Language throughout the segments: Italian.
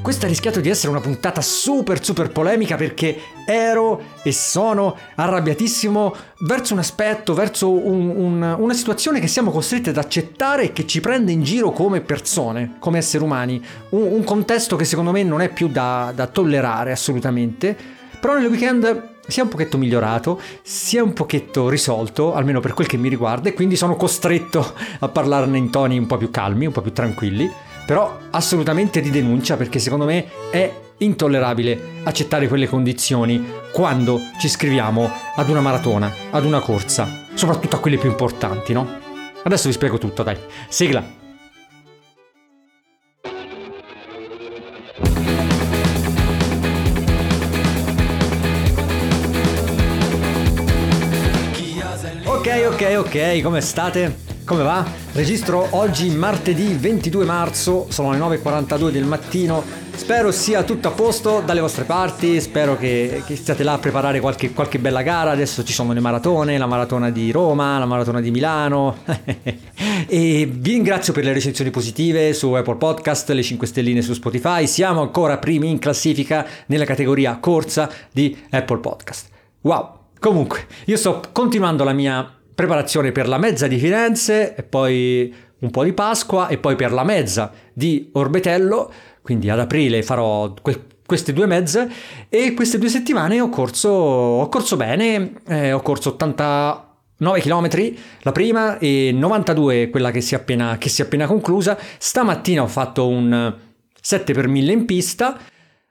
Questa ha rischiato di essere una puntata super super polemica perché ero e sono arrabbiatissimo verso un aspetto, verso un, un, una situazione che siamo costretti ad accettare e che ci prende in giro come persone, come esseri umani. Un, un contesto che secondo me non è più da, da tollerare assolutamente. Però nel weekend si è un pochetto migliorato, si è un pochetto risolto, almeno per quel che mi riguarda, e quindi sono costretto a parlarne in toni un po' più calmi, un po' più tranquilli però assolutamente di denuncia perché secondo me è intollerabile accettare quelle condizioni quando ci iscriviamo ad una maratona, ad una corsa, soprattutto a quelle più importanti, no? Adesso vi spiego tutto, dai. Sigla! Ok, ok, ok, come state? Come va? Registro oggi martedì 22 marzo, sono le 9.42 del mattino. Spero sia tutto a posto dalle vostre parti, spero che, che stiate là a preparare qualche, qualche, bella gara. Adesso ci sono le maratone, la maratona di Roma, la maratona di Milano. e vi ringrazio per le recensioni positive su Apple Podcast, le 5 stelline su Spotify. Siamo ancora primi in classifica nella categoria corsa di Apple Podcast. Wow! Comunque, io sto continuando la mia preparazione per la mezza di Firenze e poi un po' di Pasqua e poi per la mezza di Orbetello, quindi ad aprile farò que- queste due mezze e queste due settimane ho corso, ho corso bene, eh, ho corso 89 km la prima e 92 quella che si, è appena, che si è appena conclusa. Stamattina ho fatto un 7 per 1000 in pista.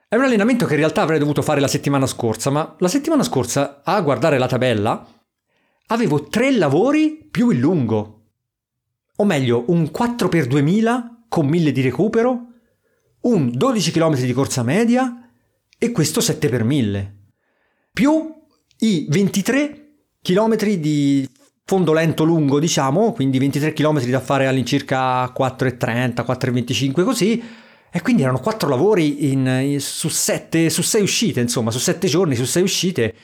È un allenamento che in realtà avrei dovuto fare la settimana scorsa, ma la settimana scorsa a guardare la tabella avevo tre lavori più il lungo. O meglio, un 4x2000 con 1000 di recupero, un 12 km di corsa media e questo 7x1000. Più i 23 km di fondo lento lungo, diciamo, quindi 23 km da fare all'incirca 4,30, 4,25 così, e quindi erano quattro lavori in, in, su, sette, su sei uscite, insomma, su sette giorni, su sei uscite,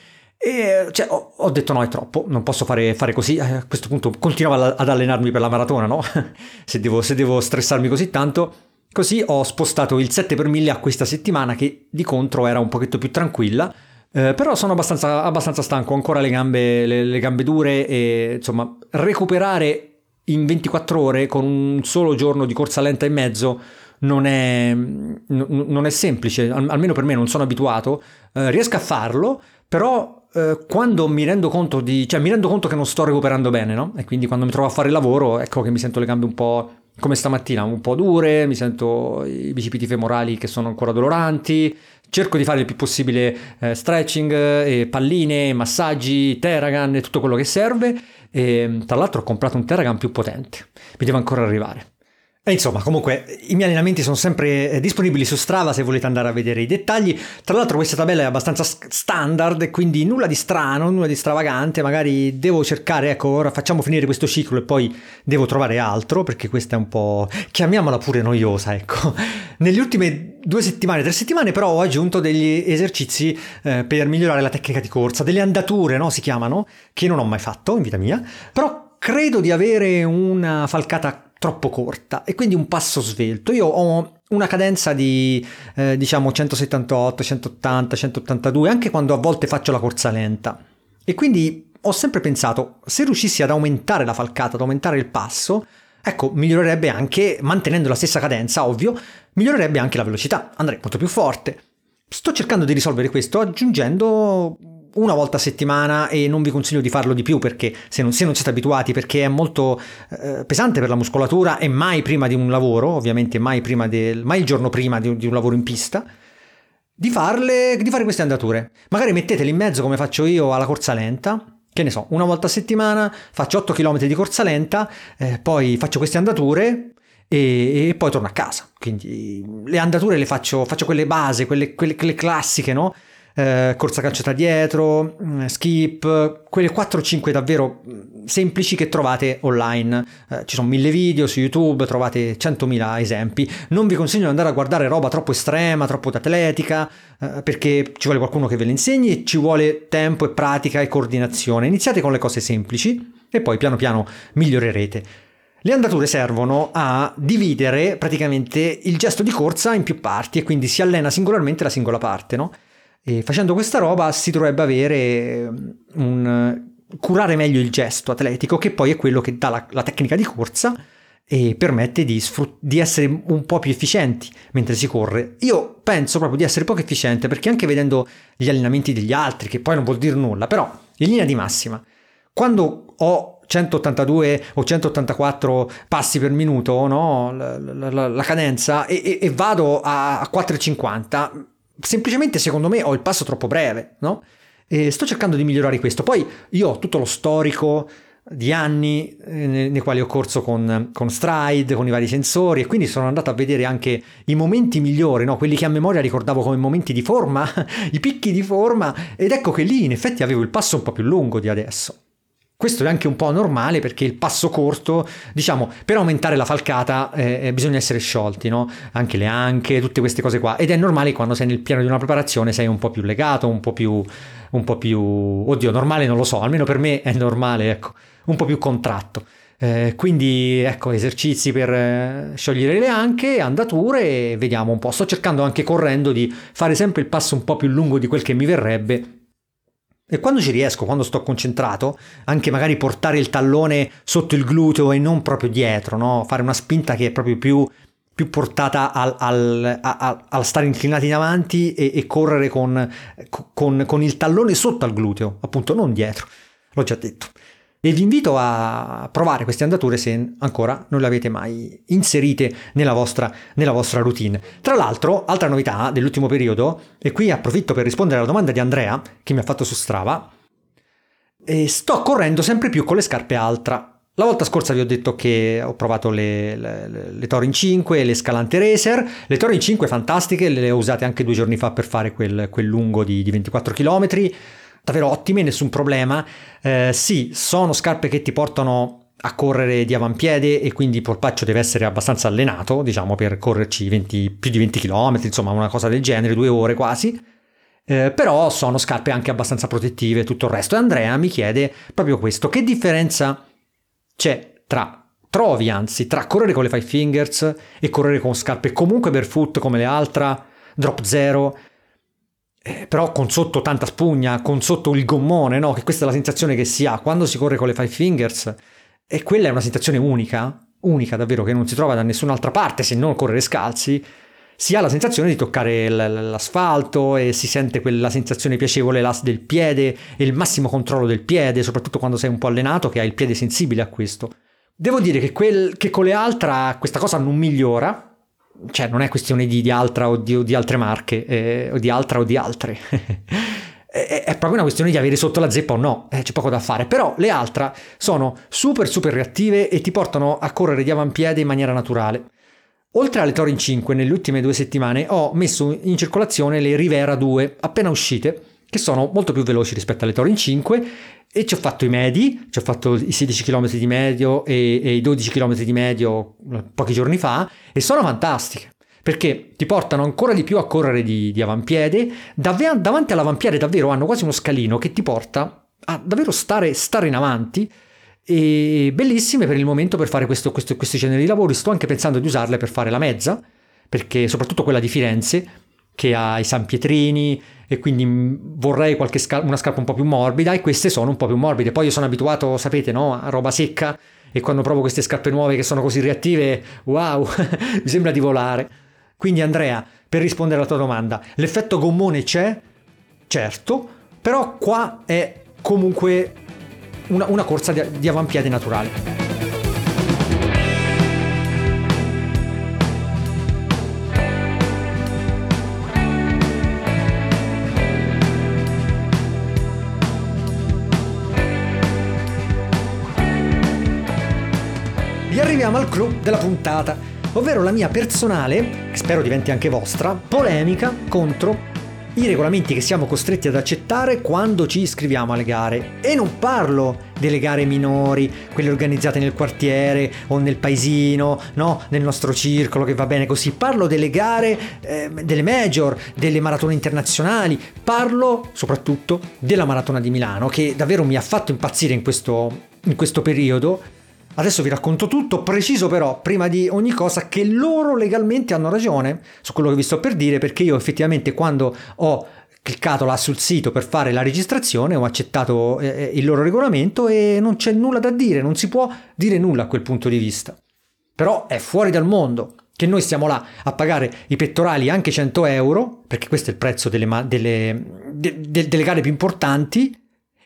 e cioè, ho, ho, detto no, è troppo, non posso fare, fare così. A questo punto continuavo ad allenarmi per la maratona, no? se, devo, se devo stressarmi così tanto. Così ho spostato il 7 per 1000 a questa settimana che di contro era un pochetto più tranquilla. Eh, però sono abbastanza, abbastanza, stanco, ho ancora le gambe, le, le gambe dure e insomma recuperare in 24 ore con un solo giorno di corsa lenta e mezzo non è, n- non è semplice, Al- almeno per me non sono abituato, eh, riesco a farlo, però eh, quando mi rendo conto di, cioè mi rendo conto che non sto recuperando bene, no? E quindi quando mi trovo a fare il lavoro, ecco che mi sento le gambe un po' come stamattina, un po' dure, mi sento i bicipiti femorali che sono ancora doloranti, cerco di fare il più possibile eh, stretching, e palline, massaggi, Terragan e tutto quello che serve. E tra l'altro ho comprato un Terragan più potente, mi deve ancora arrivare. E insomma, comunque, i miei allenamenti sono sempre eh, disponibili su Strava se volete andare a vedere i dettagli. Tra l'altro questa tabella è abbastanza standard, quindi nulla di strano, nulla di stravagante. Magari devo cercare, ecco, ora facciamo finire questo ciclo e poi devo trovare altro, perché questa è un po', chiamiamola pure noiosa, ecco. Nelle ultime due settimane, tre settimane, però ho aggiunto degli esercizi eh, per migliorare la tecnica di corsa, delle andature, no? Si chiamano, che non ho mai fatto in vita mia, però credo di avere una falcata troppo corta e quindi un passo svelto. Io ho una cadenza di eh, diciamo 178, 180, 182, anche quando a volte faccio la corsa lenta. E quindi ho sempre pensato, se riuscissi ad aumentare la falcata, ad aumentare il passo, ecco, migliorerebbe anche, mantenendo la stessa cadenza, ovvio, migliorerebbe anche la velocità, andrei molto più forte. Sto cercando di risolvere questo aggiungendo una volta a settimana e non vi consiglio di farlo di più perché se non, se non siete abituati perché è molto eh, pesante per la muscolatura e mai prima di un lavoro, ovviamente mai, prima del, mai il giorno prima di, di un lavoro in pista, di, farle, di fare queste andature. Magari mettetele in mezzo come faccio io alla corsa lenta, che ne so, una volta a settimana faccio 8 km di corsa lenta, eh, poi faccio queste andature e, e, poi torno a casa. Quindi le andature le faccio, faccio quelle base, quelle, quelle, quelle classiche, no? Eh, corsa calciata dietro, mm, skip, quelle 4-5 davvero mm, semplici che trovate online. Eh, ci sono mille video su YouTube, trovate 100.000 esempi. Non vi consiglio di andare a guardare roba troppo estrema, troppo atletica, eh, perché ci vuole qualcuno che ve le insegni e ci vuole tempo e pratica e coordinazione. Iniziate con le cose semplici e poi piano piano migliorerete. Le andature servono a dividere praticamente il gesto di corsa in più parti e quindi si allena singolarmente la singola parte, no? E facendo questa roba si dovrebbe avere un curare meglio il gesto atletico, che poi è quello che dà la, la tecnica di corsa e permette di, sfrut- di, essere un po' più efficienti mentre si corre. Io penso proprio di essere poco efficiente perché anche vedendo gli allenamenti degli altri, che poi non vuol dire nulla, però in linea di massima, quando ho 182 o 184 passi per minuto, no? la, la, la, cadenza, e, e, e vado a 4,50, semplicemente secondo me ho il passo troppo breve, no? E sto cercando di migliorare questo. Poi io ho tutto lo storico di anni eh, nei, quali ho corso con, con, Stride, con i vari sensori e quindi sono andato a vedere anche i momenti migliori, no? quelli che a memoria ricordavo come momenti di forma, i picchi di forma ed ecco che lì in effetti avevo il passo un po' più lungo di adesso. Questo è anche un po' normale perché il passo corto, diciamo, per aumentare la falcata eh, eh, bisogna essere sciolti, no? Anche le anche, tutte queste cose qua. Ed è normale quando sei nel piano di una preparazione sei un po' più legato, un po' più, un po' più... Oddio, normale non lo so, almeno per me è normale, ecco, un po' più contratto. Eh, quindi ecco esercizi per eh, sciogliere le anche, andature e vediamo un po'. Sto cercando anche correndo di fare sempre il passo un po' più lungo di quel che mi verrebbe e quando ci riesco, quando sto concentrato, anche magari portare il tallone sotto il gluteo e non proprio dietro, no? fare una spinta che è proprio più, più portata al, al, al, al, stare inclinati in avanti e, e correre con, con, con il tallone sotto al gluteo, appunto non dietro, l'ho già detto e vi invito a provare queste andature se ancora non le avete mai inserite nella vostra, nella vostra routine. Tra l'altro, altra novità dell'ultimo periodo, e qui approfitto per rispondere alla domanda di Andrea che mi ha fatto su Strava, sto correndo sempre più con le scarpe Altra. La volta scorsa vi ho detto che ho provato le, le, le Torin 5 e le Scalante Racer. Le Torin 5 fantastiche, le ho usate anche due giorni fa per fare quel, quel lungo di, di 24 km davvero ottime, nessun problema. Eh, sì, sono scarpe che ti portano a correre di avampiede e quindi il polpaccio deve essere abbastanza allenato, diciamo, per correrci 20, più di 20 km, insomma una cosa del genere, due ore quasi. Eh, però sono scarpe anche abbastanza protettive e tutto il resto. E Andrea mi chiede proprio questo, che differenza c'è tra trovi anzi tra correre con le Five Fingers e correre con scarpe comunque barefoot come le altre, drop zero, eh, però con sotto tanta spugna, con sotto il gommone, no? Che questa è la sensazione che si ha quando si corre con le Five Fingers. E quella è una sensazione unica, unica davvero, che non si trova da nessun'altra parte se non correre scalzi. Si ha la sensazione di toccare l'asfalto e si sente quella sensazione piacevole del piede e il massimo controllo del piede, soprattutto quando sei un po' allenato che hai il piede sensibile a questo. Devo dire che, quel, che con le altre questa cosa non migliora, cioè non è questione di, di altra o di, o di, altre marche, eh, o di altra o di altre. è, proprio una questione di avere sotto la zeppa o no, eh, c'è poco da fare. Però le altre sono super super reattive e ti portano a correre di avampiede in maniera naturale. Oltre alle Torin 5, nelle ultime due settimane ho messo in circolazione le Rivera 2, appena uscite, che sono molto più veloci rispetto alle Torin 5 e ci ho fatto i medi, ci ho fatto i 16 km di medio e, e i 12 km di medio eh, pochi giorni fa e sono fantastiche perché ti portano ancora di più a correre di, di avampiede, Dav- davanti all'avampiede davvero hanno quasi uno scalino che ti porta a davvero stare, stare in avanti e bellissime per il momento per fare questo, questo, questi generi di lavori, sto anche pensando di usarle per fare la mezza, perché soprattutto quella di Firenze, che ha i San Pietrini, e quindi vorrei sca- una scarpa un po' più morbida e queste sono un po' più morbide. Poi io sono abituato, sapete, no, a roba secca e quando provo queste scarpe nuove che sono così reattive, wow, mi sembra di volare. Quindi Andrea, per rispondere alla tua domanda, l'effetto gommone c'è? Certo, però qua è comunque una, una corsa di, di avampiede naturale. Arriviamo al clou della puntata, ovvero la mia personale, che spero diventi anche vostra, polemica contro i regolamenti che siamo costretti ad accettare quando ci iscriviamo alle gare. E non parlo delle gare minori, quelle organizzate nel quartiere o nel paesino, no, nel nostro circolo che va bene così. Parlo delle gare, eh, delle major, delle maratone internazionali. Parlo soprattutto della maratona di Milano che davvero mi ha fatto impazzire in questo, in questo periodo Adesso vi racconto tutto, preciso però prima di ogni cosa che loro legalmente hanno ragione su quello che vi sto per dire perché io effettivamente quando ho cliccato là sul sito per fare la registrazione, ho accettato eh, eh, il loro regolamento e non c'è nulla da dire, non si può dire nulla a quel punto di vista. Però è fuori dal mondo che noi stiamo là a pagare i pettorali anche 100 euro, perché questo è il prezzo delle, delle, de, de, delle gare più importanti,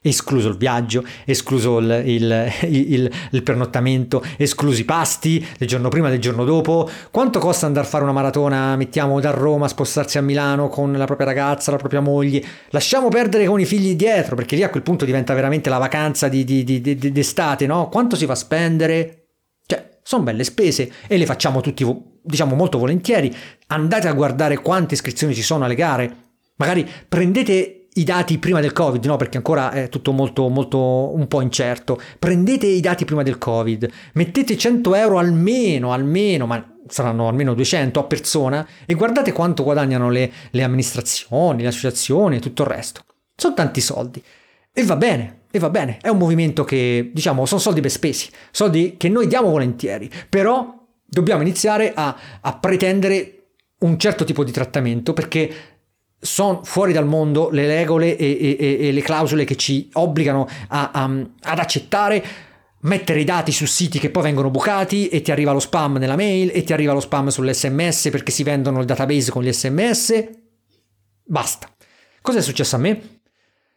escluso il viaggio, escluso il, il, il, il, pernottamento, esclusi i pasti del giorno prima del giorno dopo. Quanto costa andare a fare una maratona, mettiamo da Roma, spostarsi a Milano con la propria ragazza, la propria moglie? Lasciamo perdere con i figli dietro, perché lì a quel punto diventa veramente la vacanza di, di, di, d'estate, no? Quanto si fa spendere? Cioè, sono belle spese e le facciamo tutti, diciamo, molto volentieri. Andate a guardare quante iscrizioni ci sono alle gare. Magari prendete i dati prima del Covid, no? Perché ancora è tutto molto, molto un po' incerto. Prendete i dati prima del Covid, mettete 100 euro almeno, almeno, ma saranno almeno 200 a persona, e guardate quanto guadagnano le, le amministrazioni, le associazioni e tutto il resto. Sono tanti soldi. E va bene, e va bene. È un movimento che, diciamo, sono soldi ben spesi, soldi che noi diamo volentieri, però dobbiamo iniziare a, a pretendere un certo tipo di trattamento perché sono fuori dal mondo le regole e, e, e le clausole che ci obbligano a, a, ad accettare mettere i dati su siti che poi vengono bucati e ti arriva lo spam nella mail e ti arriva lo spam sull'SMS perché si vendono il database con gli SMS. Basta. Cosa è successo a me?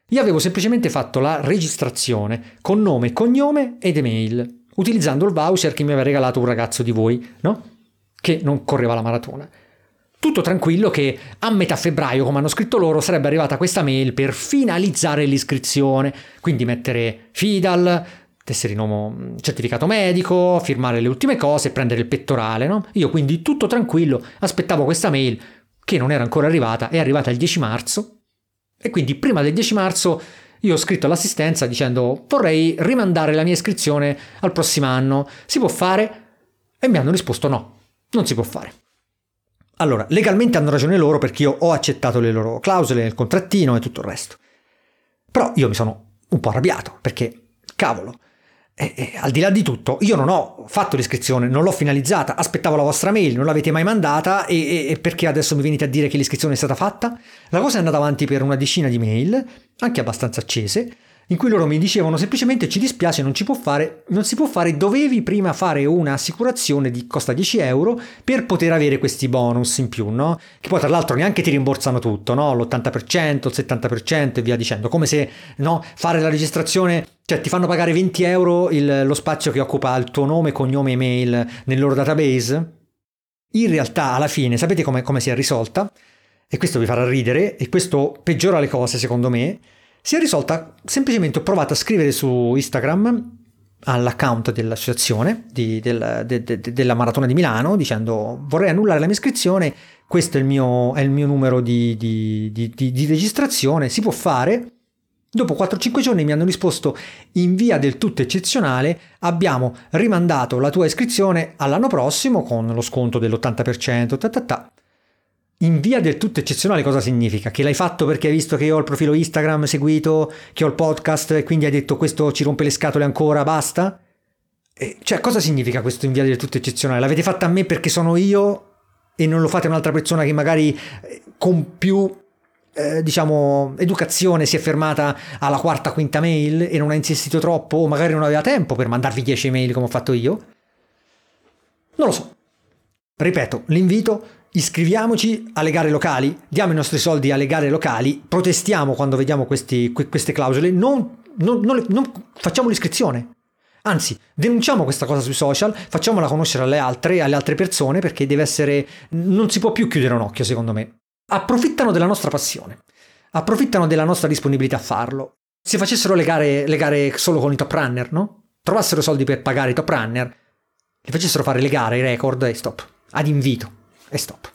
Io avevo semplicemente fatto la registrazione con nome, cognome ed email, utilizzando il voucher che mi aveva regalato un ragazzo di voi, no? Che non correva la maratona tutto tranquillo che a metà febbraio, come hanno scritto loro, sarebbe arrivata questa mail per finalizzare l'iscrizione, quindi mettere FIDAL, tesserino certificato medico, firmare le ultime cose, prendere il pettorale, no? Io quindi tutto tranquillo, aspettavo questa mail che non era ancora arrivata, è arrivata il 10 marzo e quindi prima del 10 marzo io ho scritto all'assistenza dicendo vorrei rimandare la mia iscrizione al prossimo anno, si può fare? E mi hanno risposto no, non si può fare. Allora, legalmente hanno ragione loro perché io ho accettato le loro clausole nel contrattino e tutto il resto. Però io mi sono un po' arrabbiato perché, cavolo, e, e, al di là di tutto, io non ho fatto l'iscrizione, non l'ho finalizzata, aspettavo la vostra mail, non l'avete mai mandata e, e, perché adesso mi venite a dire che l'iscrizione è stata fatta? La cosa è andata avanti per una decina di mail, anche abbastanza accese, in cui loro mi dicevano semplicemente ci dispiace, non, ci può fare, non si può fare, dovevi prima fare un'assicurazione di costa 10 euro per poter avere questi bonus in più, no? Che poi tra l'altro neanche ti rimborsano tutto, no? L'80%, il 70% e via dicendo, come se no, fare la registrazione, cioè ti fanno pagare 20 euro il, lo spazio che occupa il tuo nome, cognome e mail nel loro database. In realtà alla fine sapete come si è risolta? E questo vi farà ridere e questo peggiora le cose secondo me si è risolta semplicemente ho provato a scrivere su Instagram all'account dell'associazione di, del, de, de, de, della maratona di Milano dicendo vorrei annullare la mia iscrizione questo è il mio, è il mio numero di, di, di registrazione si può fare Dopo 4-5 giorni mi hanno risposto in via del tutto eccezionale abbiamo rimandato la tua iscrizione all'anno prossimo con lo sconto dell'80%. Ta ta ta in via del tutto eccezionale cosa significa? Che l'hai fatto perché hai visto che io ho il profilo Instagram seguito, che ho il podcast e quindi hai detto questo ci rompe le scatole ancora, basta? E cioè, cosa significa questo in via del tutto eccezionale? L'avete fatta a me perché sono io e non lo fate a un'altra persona che magari eh, con più eh, diciamo educazione si è fermata alla quarta quinta mail e non ha insistito troppo o magari non aveva tempo per mandarvi 10 mail come ho fatto io? Non lo so. Ripeto, l'invito iscriviamoci alle gare locali, diamo i nostri soldi alle gare locali, protestiamo quando vediamo questi, queste clausole, non, non, non, non, facciamo l'iscrizione. Anzi, denunciamo questa cosa sui social, facciamola conoscere alle altre, alle altre persone, perché deve essere. non si può più chiudere un occhio, secondo me. Approfittano della nostra passione, approfittano della nostra disponibilità a farlo. Se facessero le gare, le gare solo con i top runner, no? Trovassero soldi per pagare i top runner, li facessero fare le gare, i record e stop. Ad invito e stop.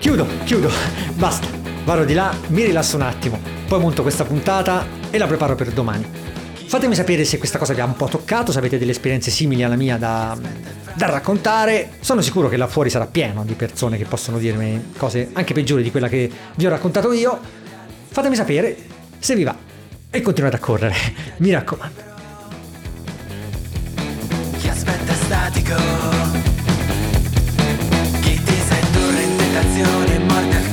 Chiudo, chiudo, basta. Vado di là, mi rilasso un attimo, poi monto questa puntata e la preparo per domani. Fatemi sapere se questa cosa vi ha un po' toccato, se avete delle esperienze simili alla mia da, da raccontare. Sono sicuro che là fuori sarà pieno di persone che possono dirmi cose anche peggiori di quella che vi ho raccontato io. Fatemi sapere se vi va e continuate a correre, mi raccomando. statico canciones marcas